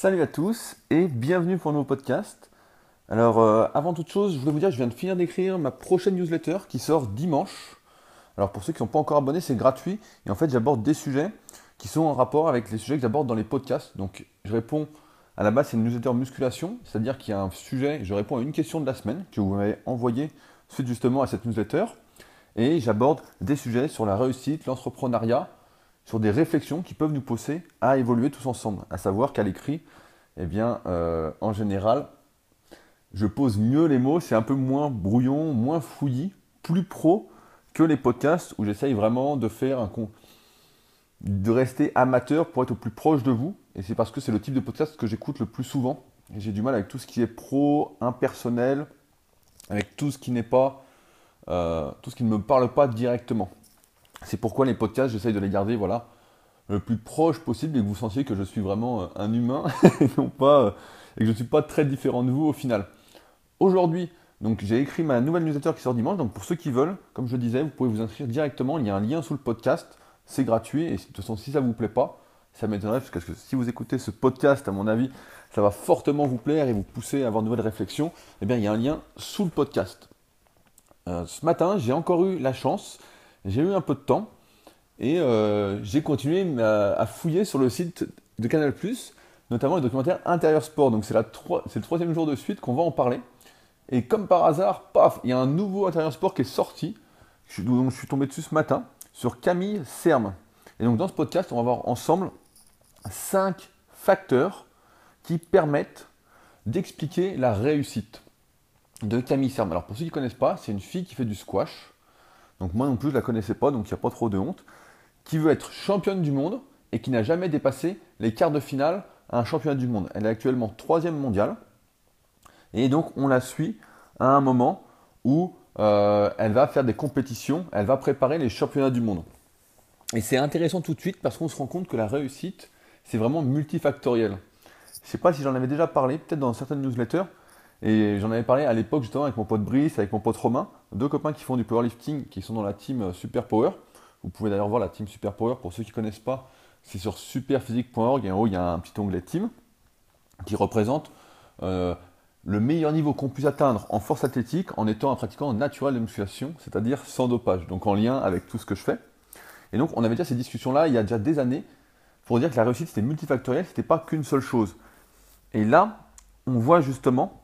Salut à tous et bienvenue pour un nouveau podcast. Alors euh, avant toute chose, je voulais vous dire, je viens de finir d'écrire ma prochaine newsletter qui sort dimanche. Alors pour ceux qui ne sont pas encore abonnés, c'est gratuit et en fait j'aborde des sujets qui sont en rapport avec les sujets que j'aborde dans les podcasts. Donc je réponds à la base c'est une newsletter musculation, c'est-à-dire qu'il y a un sujet, je réponds à une question de la semaine que vous m'avez envoyée suite justement à cette newsletter et j'aborde des sujets sur la réussite, l'entrepreneuriat, sur des réflexions qui peuvent nous pousser à évoluer tous ensemble. À savoir qu'à l'écrit, eh bien, euh, en général, je pose mieux les mots, c'est un peu moins brouillon, moins fouillis, plus pro que les podcasts où j'essaye vraiment de faire un de rester amateur pour être au plus proche de vous. Et c'est parce que c'est le type de podcast que j'écoute le plus souvent. J'ai du mal avec tout ce qui est pro, impersonnel, avec tout ce qui n'est pas, euh, tout ce qui ne me parle pas directement. C'est pourquoi les podcasts, j'essaye de les garder voilà, le plus proche possible et que vous sentiez que je suis vraiment euh, un humain et, non pas, euh, et que je ne suis pas très différent de vous au final. Aujourd'hui, donc j'ai écrit ma nouvelle newsletter qui sort dimanche. Donc pour ceux qui veulent, comme je disais, vous pouvez vous inscrire directement. Il y a un lien sous le podcast. C'est gratuit. Et de toute façon, si ça ne vous plaît pas, ça m'étonnerait parce que si vous écoutez ce podcast, à mon avis, ça va fortement vous plaire et vous pousser à avoir de nouvelles réflexions. Eh bien, il y a un lien sous le podcast. Euh, ce matin, j'ai encore eu la chance j'ai eu un peu de temps et euh, j'ai continué à, fouiller sur le site de Canal, notamment le documentaire Intérieur Sport. Donc c'est le troisième jour de suite qu'on va en parler. Et comme par hasard, paf, il y a un nouveau Intérieur Sport qui est sorti. Je, donc je suis tombé dessus ce matin sur Camille Serme. Et donc dans ce podcast, on va voir ensemble cinq facteurs qui permettent d'expliquer la réussite de Camille Serme. Alors pour ceux qui ne connaissent pas, c'est une fille qui fait du squash donc moi non plus je ne la connaissais pas, donc il n'y a pas trop de honte, qui veut être championne du monde et qui n'a jamais dépassé les quarts de finale à un championnat du monde. Elle est actuellement troisième mondiale. Et donc on la suit à un moment où euh, elle va faire des compétitions, elle va préparer les championnats du monde. Et c'est intéressant tout de suite parce qu'on se rend compte que la réussite, c'est vraiment multifactoriel. Je ne sais pas si j'en avais déjà parlé, peut-être dans certaines newsletters, et j'en avais parlé à l'époque justement avec mon pote Brice, avec mon pote Romain, deux copains qui font du powerlifting, qui sont dans la team Super Power. Vous pouvez d'ailleurs voir la team Super Power pour ceux qui ne connaissent pas. C'est sur superphysique.org et en haut il y a un petit onglet team qui représente euh, le meilleur niveau qu'on puisse atteindre en force athlétique en étant un pratiquant naturel de musculation, c'est-à-dire sans dopage, donc en lien avec tout ce que je fais. Et donc on avait déjà ces discussions-là il y a déjà des années pour dire que la réussite c'était multifactoriel, c'était pas qu'une seule chose. Et là, on voit justement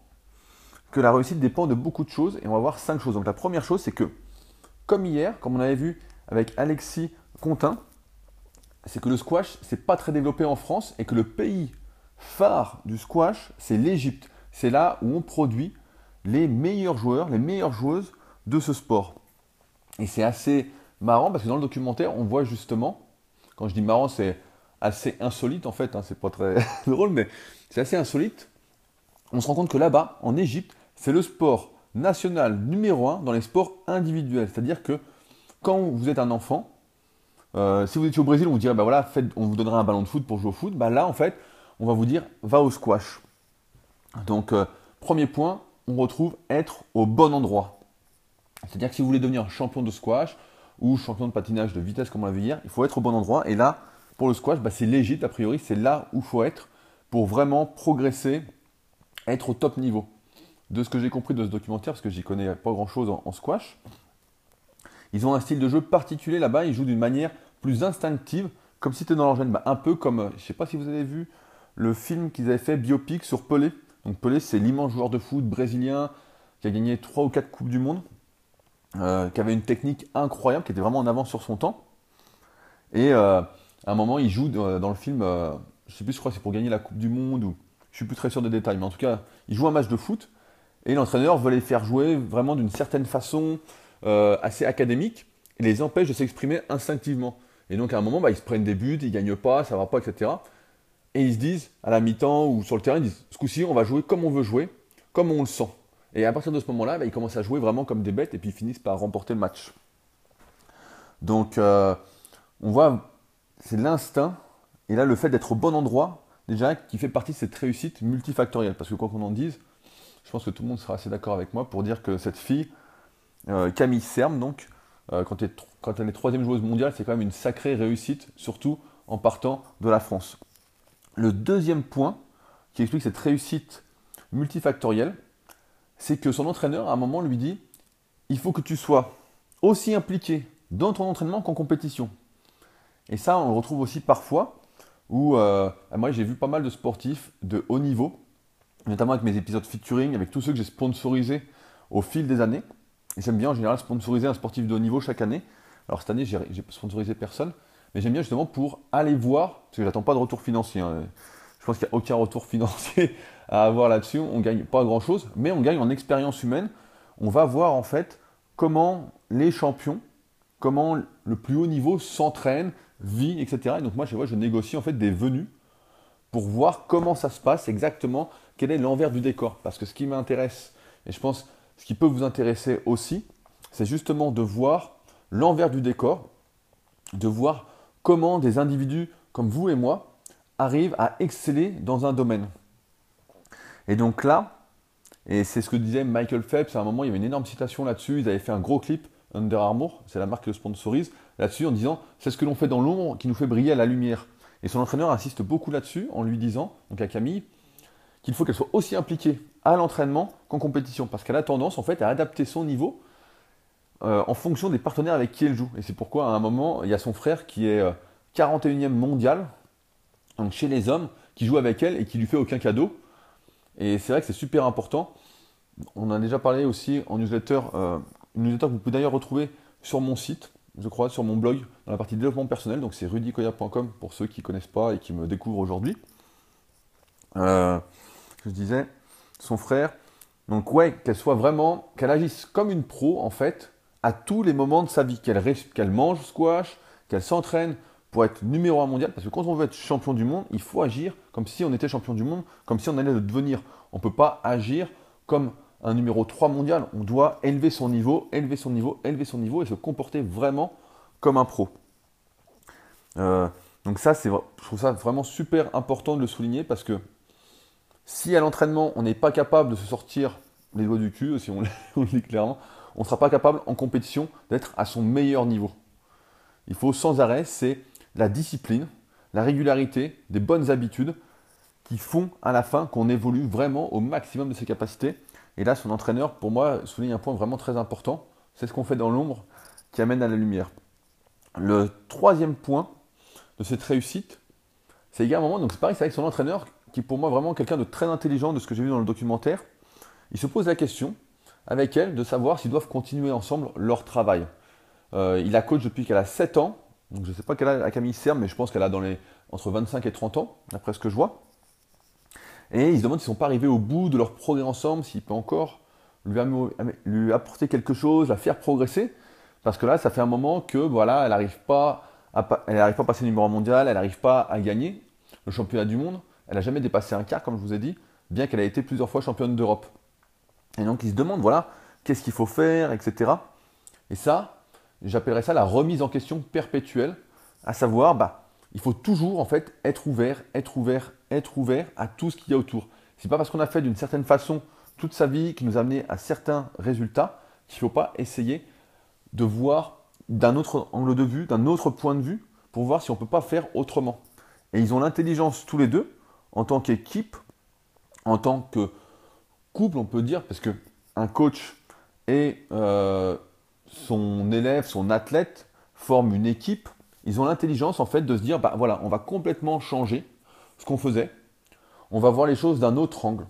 que la réussite dépend de beaucoup de choses et on va voir cinq choses. Donc la première chose, c'est que, comme hier, comme on avait vu avec Alexis Contin, c'est que le squash, c'est pas très développé en France et que le pays phare du squash, c'est l'Égypte. C'est là où on produit les meilleurs joueurs, les meilleures joueuses de ce sport. Et c'est assez marrant parce que dans le documentaire, on voit justement, quand je dis marrant, c'est assez insolite en fait, hein, c'est pas très drôle, mais c'est assez insolite. On se rend compte que là-bas, en Égypte, c'est le sport national numéro un dans les sports individuels. C'est-à-dire que quand vous êtes un enfant, euh, si vous étiez au Brésil, on vous dirait, bah voilà, on vous donnera un ballon de foot pour jouer au foot. Bah là, en fait, on va vous dire, va au squash. Donc, euh, premier point, on retrouve être au bon endroit. C'est-à-dire que si vous voulez devenir champion de squash ou champion de patinage de vitesse, comme on l'a vu hier, il faut être au bon endroit. Et là, pour le squash, bah, c'est légit, a priori, c'est là où il faut être pour vraiment progresser, être au top niveau de ce que j'ai compris de ce documentaire, parce que j'y connais pas grand chose en, squash, ils ont un style de jeu particulier là-bas, ils jouent d'une manière plus instinctive, comme si c'était dans leur gène. Bah, un peu comme, je sais pas si vous avez vu le film qu'ils avaient fait biopic sur Pelé. Donc Pelé, c'est l'immense joueur de foot brésilien qui a gagné 3 ou 4 Coupes du Monde, euh, qui avait une technique incroyable, qui était vraiment en avance sur son temps. Et euh, à un moment, il joue dans, le film, euh, je sais plus, je c'est pour gagner la Coupe du Monde, ou je suis plus très sûr des détails, mais en tout cas, il joue un match de foot, et l'entraîneur veut les faire jouer vraiment d'une certaine façon euh, assez académique et les empêche de s'exprimer instinctivement. Et donc à un moment, bah, ils se prennent des buts, ils ne gagnent pas, ça ne va pas, etc. Et ils se disent, à la mi-temps ou sur le terrain, ils disent, ce coup-ci, on va jouer comme on veut jouer, comme on le sent. Et à partir de ce moment-là, bah, ils commencent à jouer vraiment comme des bêtes et puis ils finissent par remporter le match. Donc euh, on voit, c'est l'instinct et là le fait d'être au bon endroit, déjà, qui fait partie de cette réussite multifactorielle. Parce que quoi qu'on en dise, je pense que tout le monde sera assez d'accord avec moi pour dire que cette fille, euh, Camille Serme, donc, euh, quand, elle, est troisième joueuse mondiale, c'est quand même une sacrée réussite, surtout en partant de la France. Le deuxième point qui explique cette réussite multifactorielle, c'est que son entraîneur, à un moment, lui dit il faut que tu sois aussi impliqué dans ton entraînement qu'en compétition. Et ça, on le retrouve aussi parfois où, euh, moi, j'ai vu pas mal de sportifs de haut niveau, notamment avec mes épisodes featuring, avec tous ceux que j'ai sponsorisés au fil des années. Et j'aime bien en général sponsoriser un sportif de haut niveau chaque année. Alors cette année, j'ai sponsorisé personne, mais j'aime bien justement pour aller voir, parce que j'attends pas de retour financier. Hein. Je pense qu'il n'y a aucun retour financier à avoir là-dessus. On gagne pas grand-chose, mais on gagne en expérience humaine. On va voir en fait comment les champions, comment le plus haut niveau s'entraîne, vit, etc. Et donc moi, je, je négocie en fait des venues pour voir comment ça se passe exactement, quel est l'envers du décor. Parce que ce qui m'intéresse, et je pense ce qui peut vous intéresser aussi, c'est justement de voir l'envers du décor, de voir comment des individus comme vous et moi arrivent à exceller dans un domaine. Et donc là, et c'est ce que disait Michael Phelps, à un moment il y avait une énorme citation là-dessus, ils avaient fait un gros clip, Under Armour, c'est la marque qui le sponsorise, là-dessus en disant c'est ce que l'on fait dans l'ombre qui nous fait briller à la lumière. Et son entraîneur insiste beaucoup là-dessus en lui disant, donc à Camille, qu'il faut qu'elle soit aussi impliquée à l'entraînement qu'en compétition, parce qu'elle a tendance en fait à adapter son niveau euh, en fonction des partenaires avec qui elle joue. Et c'est pourquoi à un moment, il y a son frère qui est 41e euh, mondial, donc chez les hommes, qui joue avec elle et qui lui fait aucun cadeau. Et c'est vrai que c'est super important. On en a déjà parlé aussi en newsletter, euh, une newsletter que vous pouvez d'ailleurs retrouver sur mon site, je crois, sur mon blog, dans la partie développement personnel. Donc c'est rudicoya.com pour ceux qui ne connaissent pas et qui me découvrent aujourd'hui. je disais, son frère. Donc ouais, qu'elle soit vraiment, qu'elle agisse comme une pro en fait, à tous les moments de sa vie, qu'elle qu'elle mange squash, qu'elle s'entraîne pour être numéro un mondial, parce que quand on veut être champion du monde, il faut agir comme si on était champion du monde, comme si on allait le devenir. On ne peut pas agir comme un numéro 3 mondial, on doit élever son niveau, élever son niveau, élever son niveau et se comporter vraiment comme un pro. Euh, donc ça, c'est, je trouve ça vraiment super important de le souligner parce que si à l'entraînement, on n'est pas capable de se sortir les doigts du cul, si on, le dit clairement, on ne sera pas capable en compétition d'être à son meilleur niveau. Il faut sans arrêt, c'est la discipline, la régularité, des bonnes habitudes qui font à la fin qu'on évolue vraiment au maximum de ses capacités. Et là, son entraîneur, pour moi, souligne un point vraiment très important. C'est ce qu'on fait dans l'ombre qui amène à la lumière. Le troisième point de cette réussite, c'est également, donc c'est pareil, c'est avec son entraîneur, qui pour moi vraiment quelqu'un de très intelligent de ce que j'ai vu dans le documentaire. Il se pose la question, avec elle de savoir s'ils doivent continuer ensemble leur travail. Euh, il a coach depuis qu'elle a 7 ans, donc je ne sais pas quelle a Camille Serme, mais je pense qu'elle a entre 25 et 30 ans, d'après ce que je vois. Et il se demande s'ils ne sont pas arrivés au bout de leur progrès ensemble, s'il peut encore lui, apporter quelque chose, la faire progresser. Parce que là, ça fait un moment que voilà, elle n'arrive pas, à, pas à passer le numéro mondial, elle n'arrive pas à gagner le championnat du monde. Elle n'a jamais dépassé un quart, comme je vous ai dit, bien qu'elle ait été plusieurs fois championne d'Europe. Et donc il se demande, voilà, qu'est-ce qu'il faut faire, etc. Et ça, j'appellerais ça la remise en question perpétuelle, à savoir, bah, il faut toujours en fait être ouvert, être ouvert, être ouvert à tout ce qu'il y a autour. C'est pas parce qu'on a fait d'une certaine façon toute sa vie qui nous a amené à certains résultats qu'il ne faut pas essayer de voir d'un autre angle de vue, d'un autre point de vue, pour voir si on ne peut pas faire autrement. Et ils ont l'intelligence tous les deux, en tant qu'équipe, en tant que couple, on peut dire, parce que un coach et euh, son élève, son athlète forment une équipe. Ils ont l'intelligence en fait de se dire, bah voilà, on va complètement changer ce qu'on faisait. On va voir les choses d'un autre angle.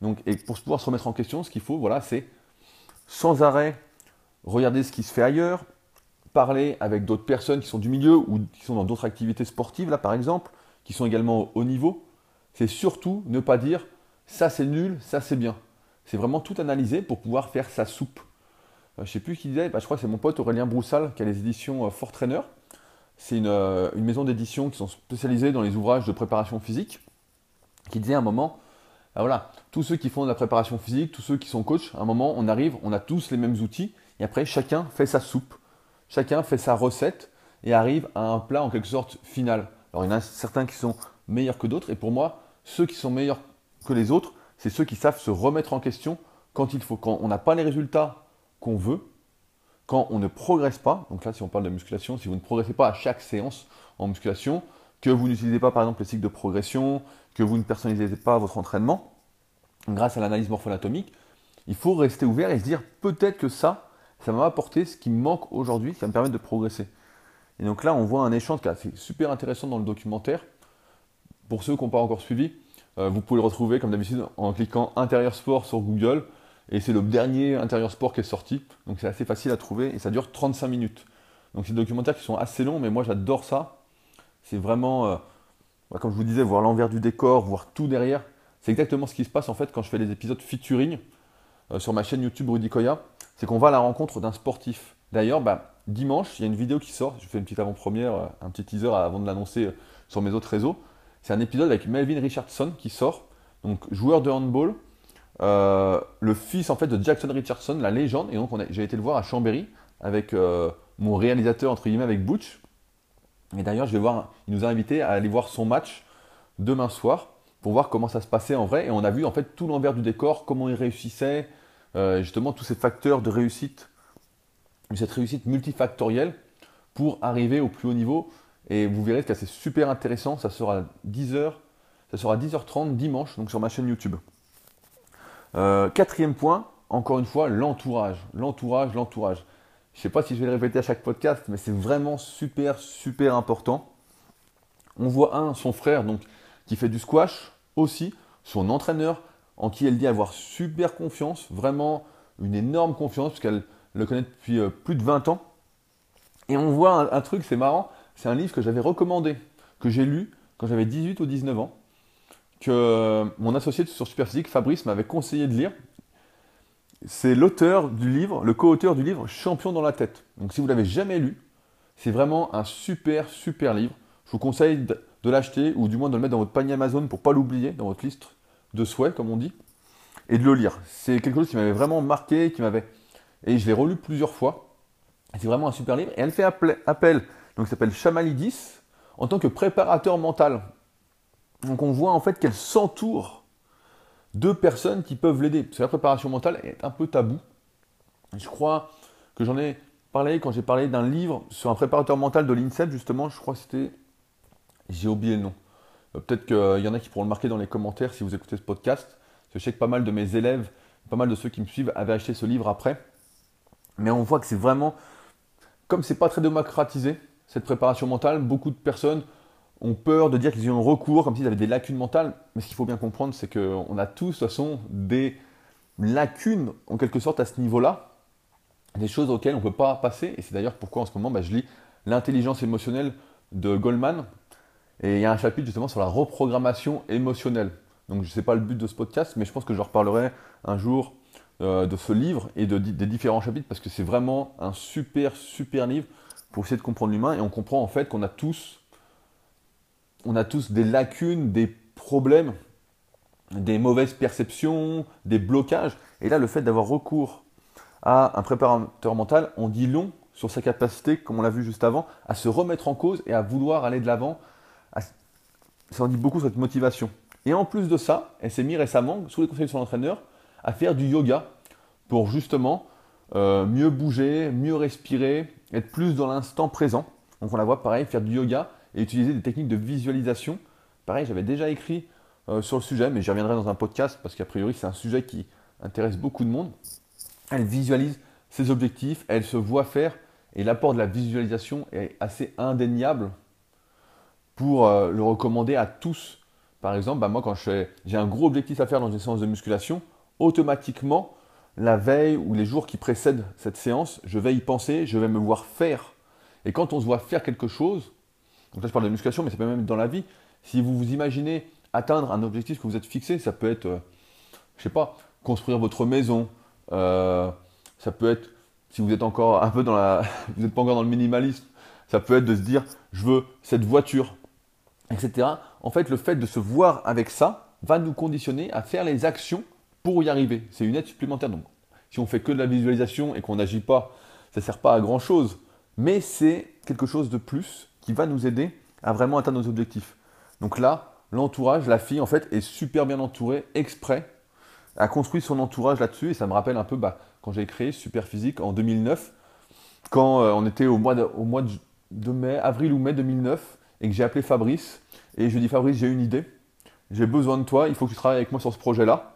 Donc, et pour pouvoir se remettre en question, ce qu'il faut, voilà, c'est sans arrêt regarder ce qui se fait ailleurs, parler avec d'autres personnes qui sont du milieu ou qui sont dans d'autres activités sportives, là par exemple, qui sont également au haut niveau. C'est surtout ne pas dire ça c'est nul, ça c'est bien. C'est vraiment tout analyser pour pouvoir faire sa soupe. Euh, je ne sais plus qui disait, bah, je crois que c'est mon pote Aurélien Broussal qui a les éditions euh, Fort Trainer. C'est euh, une, maison d'édition qui sont spécialisées dans les ouvrages de préparation physique, qui disait à un moment, bah, voilà, tous ceux qui font de la préparation physique, tous ceux qui sont coachs, un moment on arrive, on a tous les mêmes outils, et après chacun fait sa soupe, chacun fait sa recette et arrive à un plat en quelque sorte final. Alors il y en a certains qui sont meilleurs que d'autres, et pour moi, ceux qui sont meilleurs que les autres, c'est ceux qui savent se remettre en question quand il faut. Quand on n'a pas les résultats qu'on veut, quand on ne progresse pas, donc là si on parle de musculation, si vous ne progressez pas à chaque séance en musculation, que vous n'utilisez pas par exemple les cycles de progression, que vous ne personnalisez pas votre entraînement, grâce à l'analyse morpho-anatomique, il faut rester ouvert et se dire peut-être que ça, ça m'a apporté ce qui me manque aujourd'hui, qui va me permettre de progresser. Et donc là, on voit un échange qui est super intéressant dans le documentaire. Pour ceux qui n'ont pas encore suivi, euh, vous pouvez le retrouver comme d'habitude en cliquant intérieur sport sur Google. Et c'est le dernier intérieur sport qui est sorti. Donc c'est assez facile à trouver et ça dure 35 minutes. Donc c'est des documentaires qui sont assez longs, mais moi j'adore ça. C'est vraiment, euh, bah, comme je vous disais, voir l'envers du décor, voir tout derrière. C'est exactement ce qui se passe en fait quand je fais les épisodes featuring euh, sur ma chaîne YouTube Rudy Koya. C'est qu'on va à la rencontre d'un sportif. D'ailleurs, bah, dimanche, il y a une vidéo qui sort. Je fais une petite avant-première, un petit teaser avant de l'annoncer sur mes autres réseaux c'est un épisode avec Melvin Richardson qui sort, donc joueur de handball, euh, le fils en fait de Jackson Richardson, la légende, et donc j'ai été le voir à Chambéry avec euh, mon réalisateur entre guillemets avec Butch. Et d'ailleurs, je vais voir, il nous a invités à aller voir son match demain soir pour voir comment ça se passait en vrai. Et on a vu en fait tout l'envers du décor, comment il réussissait, euh, justement tous ces facteurs de réussite, cette réussite multifactorielle pour arriver au plus haut niveau. Et vous verrez que c'est super intéressant. Ça sera à 10h, ça sera 10h30 dimanche, donc sur ma chaîne YouTube. Euh, quatrième point, encore une fois, l'entourage. L'entourage, l'entourage. Je ne sais pas si je vais le répéter à chaque podcast, mais c'est vraiment super, super important. On voit un, son frère, donc, qui fait du squash aussi, son entraîneur, en qui elle dit avoir super confiance, vraiment une énorme confiance, puisqu'elle le connaît depuis euh, plus de 20 ans. Et on voit un truc, c'est marrant, c'est un livre que j'avais recommandé, que j'ai lu quand j'avais 18 ou 19 ans, que mon associé sur Superphysique, Fabrice, m'avait conseillé de lire. C'est l'auteur du livre, le co-auteur du livre Champion dans la tête. Donc si vous l'avez jamais lu, c'est vraiment un super, super livre. Je vous conseille de, l'acheter ou du moins de le mettre dans votre panier Amazon pour pas l'oublier dans votre liste de souhaits, comme on dit, et de le lire. C'est quelque chose qui m'avait vraiment marqué, qui m'avait. Et je l'ai relu plusieurs fois. C'est vraiment un super livre. Et elle fait appel donc s'appelle Chamalidis, en tant que préparateur mental. Donc on voit en fait qu'elle s'entoure de personnes qui peuvent l'aider. Parce que la préparation mentale est un peu tabou. Je crois que j'en ai parlé quand j'ai parlé d'un livre sur un préparateur mental de l'INSEP, justement, je crois que c'était. J'ai oublié le nom. Euh, peut-être qu'il y en a qui pourront le marquer dans les commentaires si vous écoutez ce podcast. Je sais que pas mal de mes élèves, pas mal de ceux qui me suivent avaient acheté ce livre après. Mais on voit que c'est vraiment. Comme c'est pas très démocratisé, cette préparation mentale, beaucoup de personnes ont peur de dire qu'ils ont recours comme s'ils avaient des lacunes mentales. Mais ce qu'il faut bien comprendre, c'est qu'on a tous, de toute façon, des lacunes, en quelque sorte, à ce niveau-là. Des choses auxquelles on ne peut pas passer. Et c'est d'ailleurs pourquoi, en ce moment, bah, je lis L'intelligence émotionnelle de Goldman. Et il y a un chapitre, justement, sur la reprogrammation émotionnelle. Donc, je ne sais pas le but de ce podcast, mais je pense que je reparlerai un jour euh, de ce livre et de, des différents chapitres parce que c'est vraiment un super, super livre pour essayer de comprendre l'humain et on comprend en fait qu'on a tous on a tous des lacunes, des problèmes, des mauvaises perceptions, des blocages. Et là, le fait d'avoir recours à un préparateur mental, on dit long sur sa capacité, comme on l'a vu juste avant, à se remettre en cause et à vouloir aller de l'avant. Ça en dit beaucoup sur cette motivation. Et en plus de ça, elle s'est mise récemment, sous les conseils de son entraîneur, à faire du yoga pour justement euh, mieux bouger, mieux respirer, être plus dans l'instant présent. Donc on la voit pareil, faire du yoga et utiliser des techniques de visualisation. Pareil, j'avais déjà écrit euh, sur le sujet, mais j'y reviendrai dans un podcast parce qu'a priori c'est un sujet qui intéresse beaucoup de monde. Elle visualise ses objectifs, elle se voit faire et l'apport de la visualisation est assez indéniable pour euh, le recommander à tous. Par exemple, bah, moi quand j'ai un gros objectif à faire dans une séance de musculation, automatiquement la veille ou les jours qui précèdent cette séance, je vais y penser, je vais me voir faire. Et quand on se voit faire quelque chose, donc là je parle de musculation, mais ça peut même être dans la vie, si vous vous imaginez atteindre un objectif que vous êtes fixé, ça peut être, je euh, je sais pas, construire votre maison, euh, ça peut être, si vous êtes encore un peu dans la, vous n'êtes pas encore dans le minimalisme, ça peut être de se dire, je veux cette voiture, etc. En fait, le fait de se voir avec ça va nous conditionner à faire les actions pour y arriver. C'est une aide supplémentaire. Donc, si on fait que de la visualisation et qu'on n'agit pas, ça ne sert pas à grand chose. Mais c'est quelque chose de plus qui va nous aider à vraiment atteindre nos objectifs. Donc là, l'entourage, la fille en fait est super bien entourée, exprès, a construit son entourage là-dessus. Et ça me rappelle un peu bah, quand j'ai créé Super Physique en 2009, quand euh, on était au mois, de, mai, avril ou mai 2009, et que j'ai appelé Fabrice et je lui ai dit Fabrice, j'ai une idée, j'ai besoin de toi, il faut que tu travailles avec moi sur ce projet-là.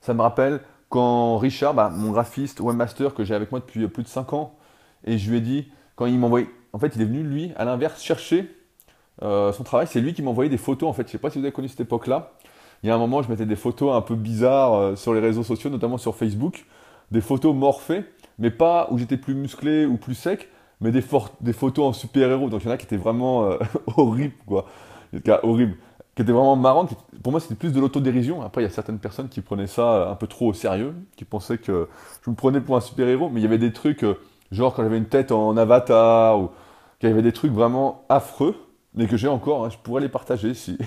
Ça me rappelle quand Richard, bah, mon graphiste webmaster que j'ai avec moi depuis plus de 5 ans, et je lui ai dit, quand il m'envoyait, en fait, il est venu, lui, à l'inverse, chercher euh, son travail. C'est lui qui m'envoyait des photos, en fait. Je ne sais pas si vous avez connu cette époque-là. Il y a un moment, je mettais des photos un peu bizarres euh, sur les réseaux sociaux, notamment sur Facebook, des photos morphées, mais pas où j'étais plus musclé ou plus sec, mais des, photos en super-héros. Donc il y en a qui étaient vraiment euh, horribles, quoi. Horribles qui était vraiment marrant. Pour moi, c'était plus de l'autodérision. Après, il y a certaines personnes qui prenaient ça un peu trop au sérieux, qui pensaient que je me prenais pour un super-héros, mais il y avait des trucs, genre quand j'avais une tête en avatar, ou qu'il y avait des trucs vraiment affreux, mais que j'ai encore, hein. je pourrais les partager si,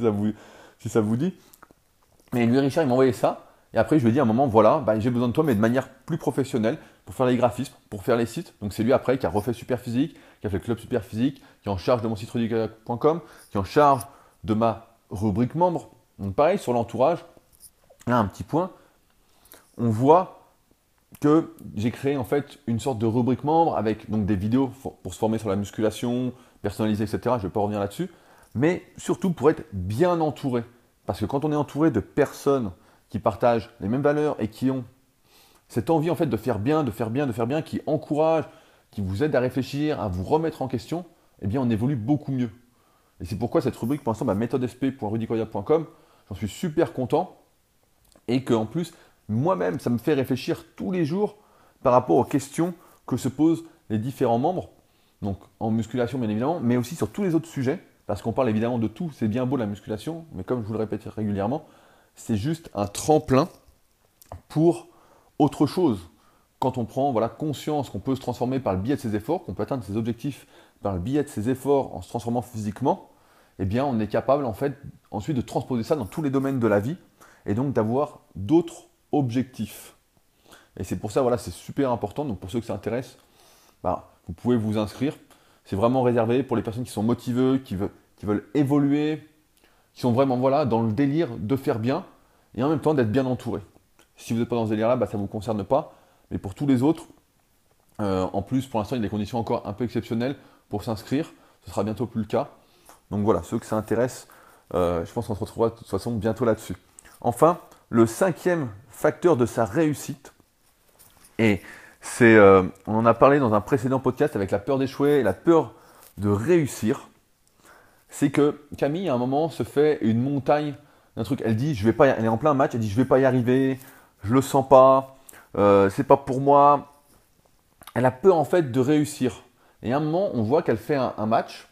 ça vous, si ça vous dit. Mais lui, Richard, il m'envoyait ça, et après, je lui ai dit à un moment, voilà, bah, j'ai besoin de toi, mais de manière plus professionnelle, pour faire les graphismes, pour faire les sites. Donc c'est lui après qui a refait Superphysique, qui a fait Club Superphysique, qui est en charge de mon site rudica.com, qui est en charge de ma rubrique membre. Donc pareil, sur l'entourage, là un petit point, on voit que j'ai créé en fait une sorte de rubrique membre avec donc des vidéos pour se former sur la musculation, personnalisée, etc. Je ne vais pas revenir là-dessus. Mais surtout pour être bien entouré. Parce que quand on est entouré de personnes qui partagent les mêmes valeurs et qui ont cette envie en fait de faire bien, de faire bien, de faire bien, qui encouragent, qui vous aident à réfléchir, à vous remettre en question, eh bien on évolue beaucoup mieux. Et c'est pourquoi cette rubrique, pour l'instant, bah, j'en suis super content. Et qu'en plus, moi-même, ça me fait réfléchir tous les jours par rapport aux questions que se posent les différents membres. Donc en musculation, bien évidemment, mais aussi sur tous les autres sujets. Parce qu'on parle évidemment de tout, c'est bien beau la musculation, mais comme je vous le répète régulièrement, c'est juste un tremplin pour autre chose. Quand on prend voilà, conscience qu'on peut se transformer par le biais de ses efforts, qu'on peut atteindre ses objectifs par le biais de ses efforts en se transformant physiquement, eh bien, on est capable en fait ensuite de transposer ça dans tous les domaines de la vie et donc d'avoir d'autres objectifs. Et c'est pour ça, voilà, c'est super important. Donc pour ceux que ça intéresse, bah, vous pouvez vous inscrire. C'est vraiment réservé pour les personnes qui sont motivées, qui veulent, qui veulent évoluer, qui sont vraiment voilà, dans le délire de faire bien et en même temps d'être bien entouré. Si vous n'êtes pas dans ce délire-là, bah, ça ne vous concerne pas. Mais pour tous les autres, euh, en plus, pour l'instant, il y a des conditions encore un peu exceptionnelles pour s'inscrire. Ce sera bientôt plus le cas. Donc voilà, ceux que ça intéresse, euh, je pense qu'on se retrouvera de toute façon bientôt là-dessus. Enfin, le cinquième facteur de sa réussite, et c'est, euh, on en a parlé dans un précédent podcast avec la peur d'échouer et la peur de réussir, c'est que Camille à un moment se fait une montagne d'un truc. Elle dit, je vais pas, elle est en plein match, elle dit, je vais pas y arriver, je le sens pas, euh, c'est pas pour moi. Elle a peur en fait de réussir. Et à un moment, on voit qu'elle fait un, match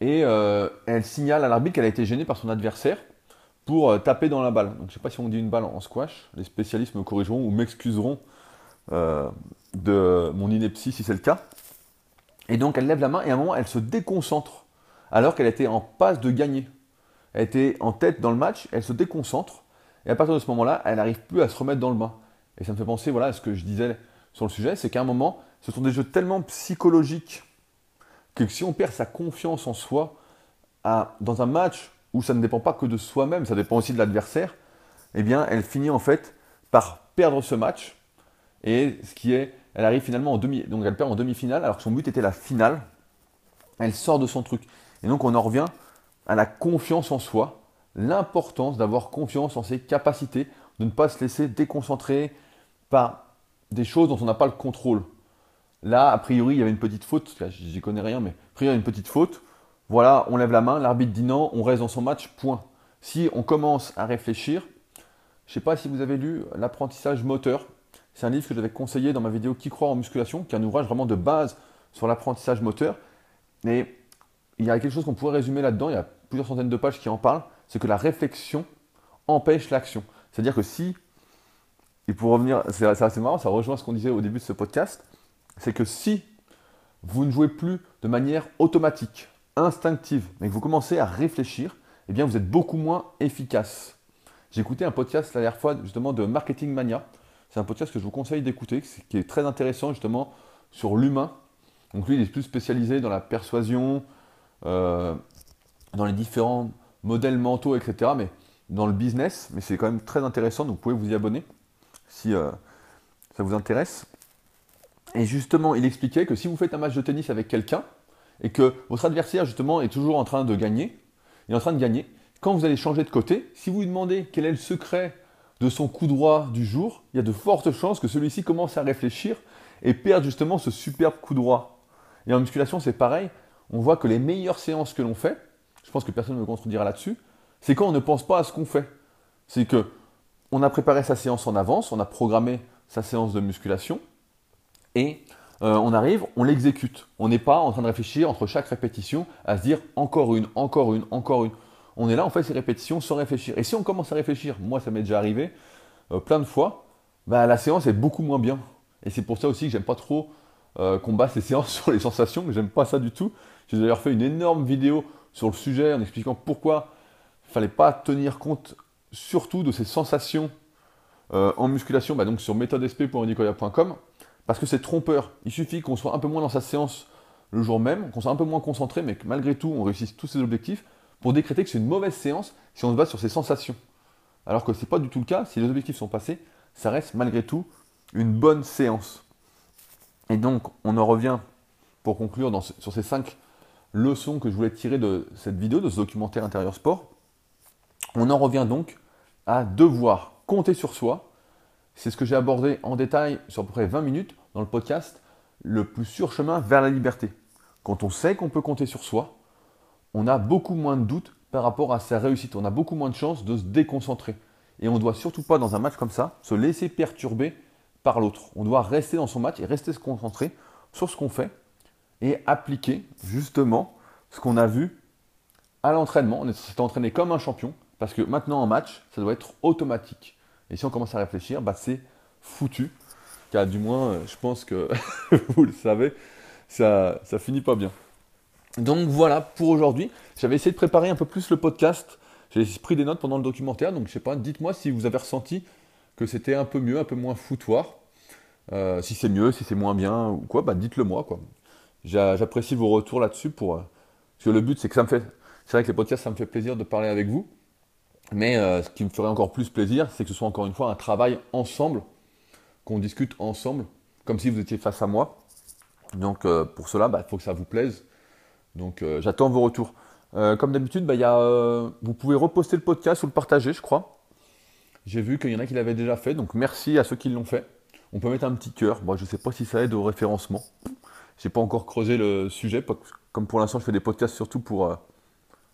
et euh, elle signale à l'arbitre qu'elle a été gênée par son adversaire pour euh, taper dans la balle. Donc, je ne sais pas si on dit une balle en squash. Les spécialistes me corrigeront ou m'excuseront euh, de mon ineptie si c'est le cas. Et donc, elle lève la main et à un moment, elle se déconcentre alors qu'elle était en passe de gagner. Elle était en tête dans le match, elle se déconcentre et à partir de ce moment-là, elle n'arrive plus à se remettre dans le bain. Et ça me fait penser voilà, à ce que je disais sur le sujet, c'est qu'à un moment, ce sont des jeux tellement psychologiques que si on perd sa confiance en soi dans un match où ça ne dépend pas que de soi-même, ça dépend aussi de l'adversaire, eh bien, elle finit en fait par perdre ce match. Et ce qui est, elle arrive finalement en demi, donc elle perd en demi-finale, alors que son but était la finale. Elle sort de son truc. Et donc on en revient à la confiance en soi, l'importance d'avoir confiance en ses capacités, de ne pas se laisser déconcentrer par des choses dont on n'a pas le contrôle. Là, a priori, il y avait une petite faute. J'y connais rien, mais a priori, il y a une petite faute. Voilà, on lève la main, l'arbitre dit non, on reste dans son match, point. Si on commence à réfléchir, je ne sais pas si vous avez lu L'apprentissage moteur. C'est un livre que j'avais conseillé dans ma vidéo Qui croit en musculation, qui est un ouvrage vraiment de base sur l'apprentissage moteur. Et il y a quelque chose qu'on pourrait résumer là-dedans, il y a plusieurs centaines de pages qui en parlent, c'est que la réflexion empêche l'action. C'est-à-dire que si, et pour revenir, c'est assez marrant, ça rejoint ce qu'on disait au début de ce podcast, c'est que si vous ne jouez plus de manière automatique, instinctive, mais que vous commencez à réfléchir, eh bien vous êtes beaucoup moins efficace. J'ai écouté un podcast la dernière fois justement de Marketing Mania. C'est un podcast que je vous conseille d'écouter, qui est très intéressant justement sur l'humain. Donc lui, il est plus spécialisé dans la persuasion, euh, dans les différents modèles mentaux, etc. Mais dans le business, mais c'est quand même très intéressant, donc vous pouvez vous y abonner si euh, ça vous intéresse. Et justement, il expliquait que si vous faites un match de tennis avec quelqu'un, et que votre adversaire justement est toujours en train de gagner, il est en train de gagner, quand vous allez changer de côté, si vous lui demandez quel est le secret de son coup droit du jour, il y a de fortes chances que celui-ci commence à réfléchir et perde justement ce superbe coup droit. Et en musculation, c'est pareil. On voit que les meilleures séances que l'on fait, je pense que personne ne me contredira là-dessus, c'est quand on ne pense pas à ce qu'on fait. C'est que on a préparé sa séance en avance, on a programmé sa séance de musculation et euh, on arrive, on l'exécute. On n'est pas en train de réfléchir entre chaque répétition à se dire encore une, encore une, encore une. On est là, on fait ces répétitions sans réfléchir. Et si on commence à réfléchir, moi ça m'est déjà arrivé euh, plein de fois, bah, la séance est beaucoup moins bien. Et c'est pour ça aussi que j'aime pas trop euh, qu'on séances sur les sensations, j'aime pas ça du tout. J'ai d'ailleurs fait une énorme vidéo sur le sujet en expliquant pourquoi il fallait pas tenir compte surtout de ces sensations en musculation, bah, donc sur méthodesp.onicoya.com parce que c'est trompeur. Il suffit qu'on soit un peu moins dans sa séance le jour même, qu'on soit un peu moins concentré, mais que malgré tout, on réussisse tous ses objectifs pour décréter que c'est une mauvaise séance si on se base sur ses sensations. Alors que ce n'est pas du tout le cas. Si les objectifs sont passés, ça reste malgré tout une bonne séance. Et donc, on en revient pour conclure sur ces cinq leçons que je voulais tirer de cette vidéo, de ce documentaire intérieur sport. On en revient donc à devoir compter sur soi c'est ce que j'ai abordé en détail sur à peu près 20 minutes dans le podcast Le plus sûr chemin vers la liberté. Quand on sait qu'on peut compter sur soi, on a beaucoup moins de doutes par rapport à sa réussite. On a beaucoup moins de chances de se déconcentrer. Et on ne doit surtout pas, dans un match comme ça, se laisser perturber par l'autre. On doit rester dans son match et rester se concentrer sur ce qu'on fait et appliquer justement ce qu'on a vu à l'entraînement. On s'est entraîné comme un champion parce que maintenant en match, ça doit être automatique. Et si on commence à réfléchir, bah, c'est foutu. Car du moins, euh, je pense que vous le savez, ça, ça finit pas bien. Donc voilà pour aujourd'hui. J'avais essayé de préparer un peu plus le podcast. J'ai pris des notes pendant le documentaire. Donc je sais pas, dites-moi si vous avez ressenti que c'était un peu mieux, un peu moins foutoir. Euh, si c'est mieux, si c'est moins bien ou quoi, bah dites-le moi. Quoi. J'apprécie vos retours là-dessus pour. Euh, parce que le but, c'est que ça me fait. C'est vrai que les podcasts, ça me fait plaisir de parler avec vous. Mais euh, ce qui me ferait encore plus plaisir, c'est que ce soit encore une fois un travail ensemble, qu'on discute ensemble, comme si vous étiez face à moi. Donc euh, pour cela, il bah, faut que ça vous plaise. Donc euh, j'attends vos retours. comme d'habitude, bah, vous pouvez reposter le podcast ou le partager, je crois. J'ai vu qu'il y en a qui l'avaient déjà fait, donc merci à ceux qui l'ont fait. On peut mettre un petit cœur. Bon, je ne sais pas si ça aide au référencement. Je n'ai pas encore creusé le sujet. Comme pour l'instant, je fais des podcasts surtout pour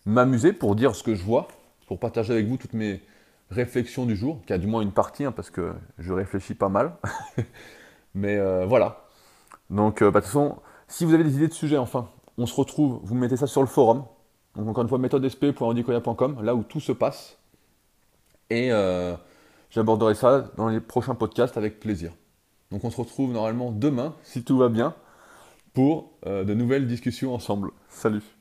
m'amuser, pour dire ce que je vois pour partager avec vous toutes mes réflexions du jour, qui a du moins une partie, hein, parce que je réfléchis pas mal. Mais euh, voilà. Donc, euh, bah, de toute façon, si vous avez des idées de sujets, enfin, on se retrouve, vous mettez ça sur le forum. Donc, encore une fois, méthodesp.andicoya.com, là où tout se passe. Et euh, j'aborderai ça dans les prochains podcasts avec plaisir. Donc, on se retrouve normalement demain, si tout va bien, pour de nouvelles discussions ensemble. Salut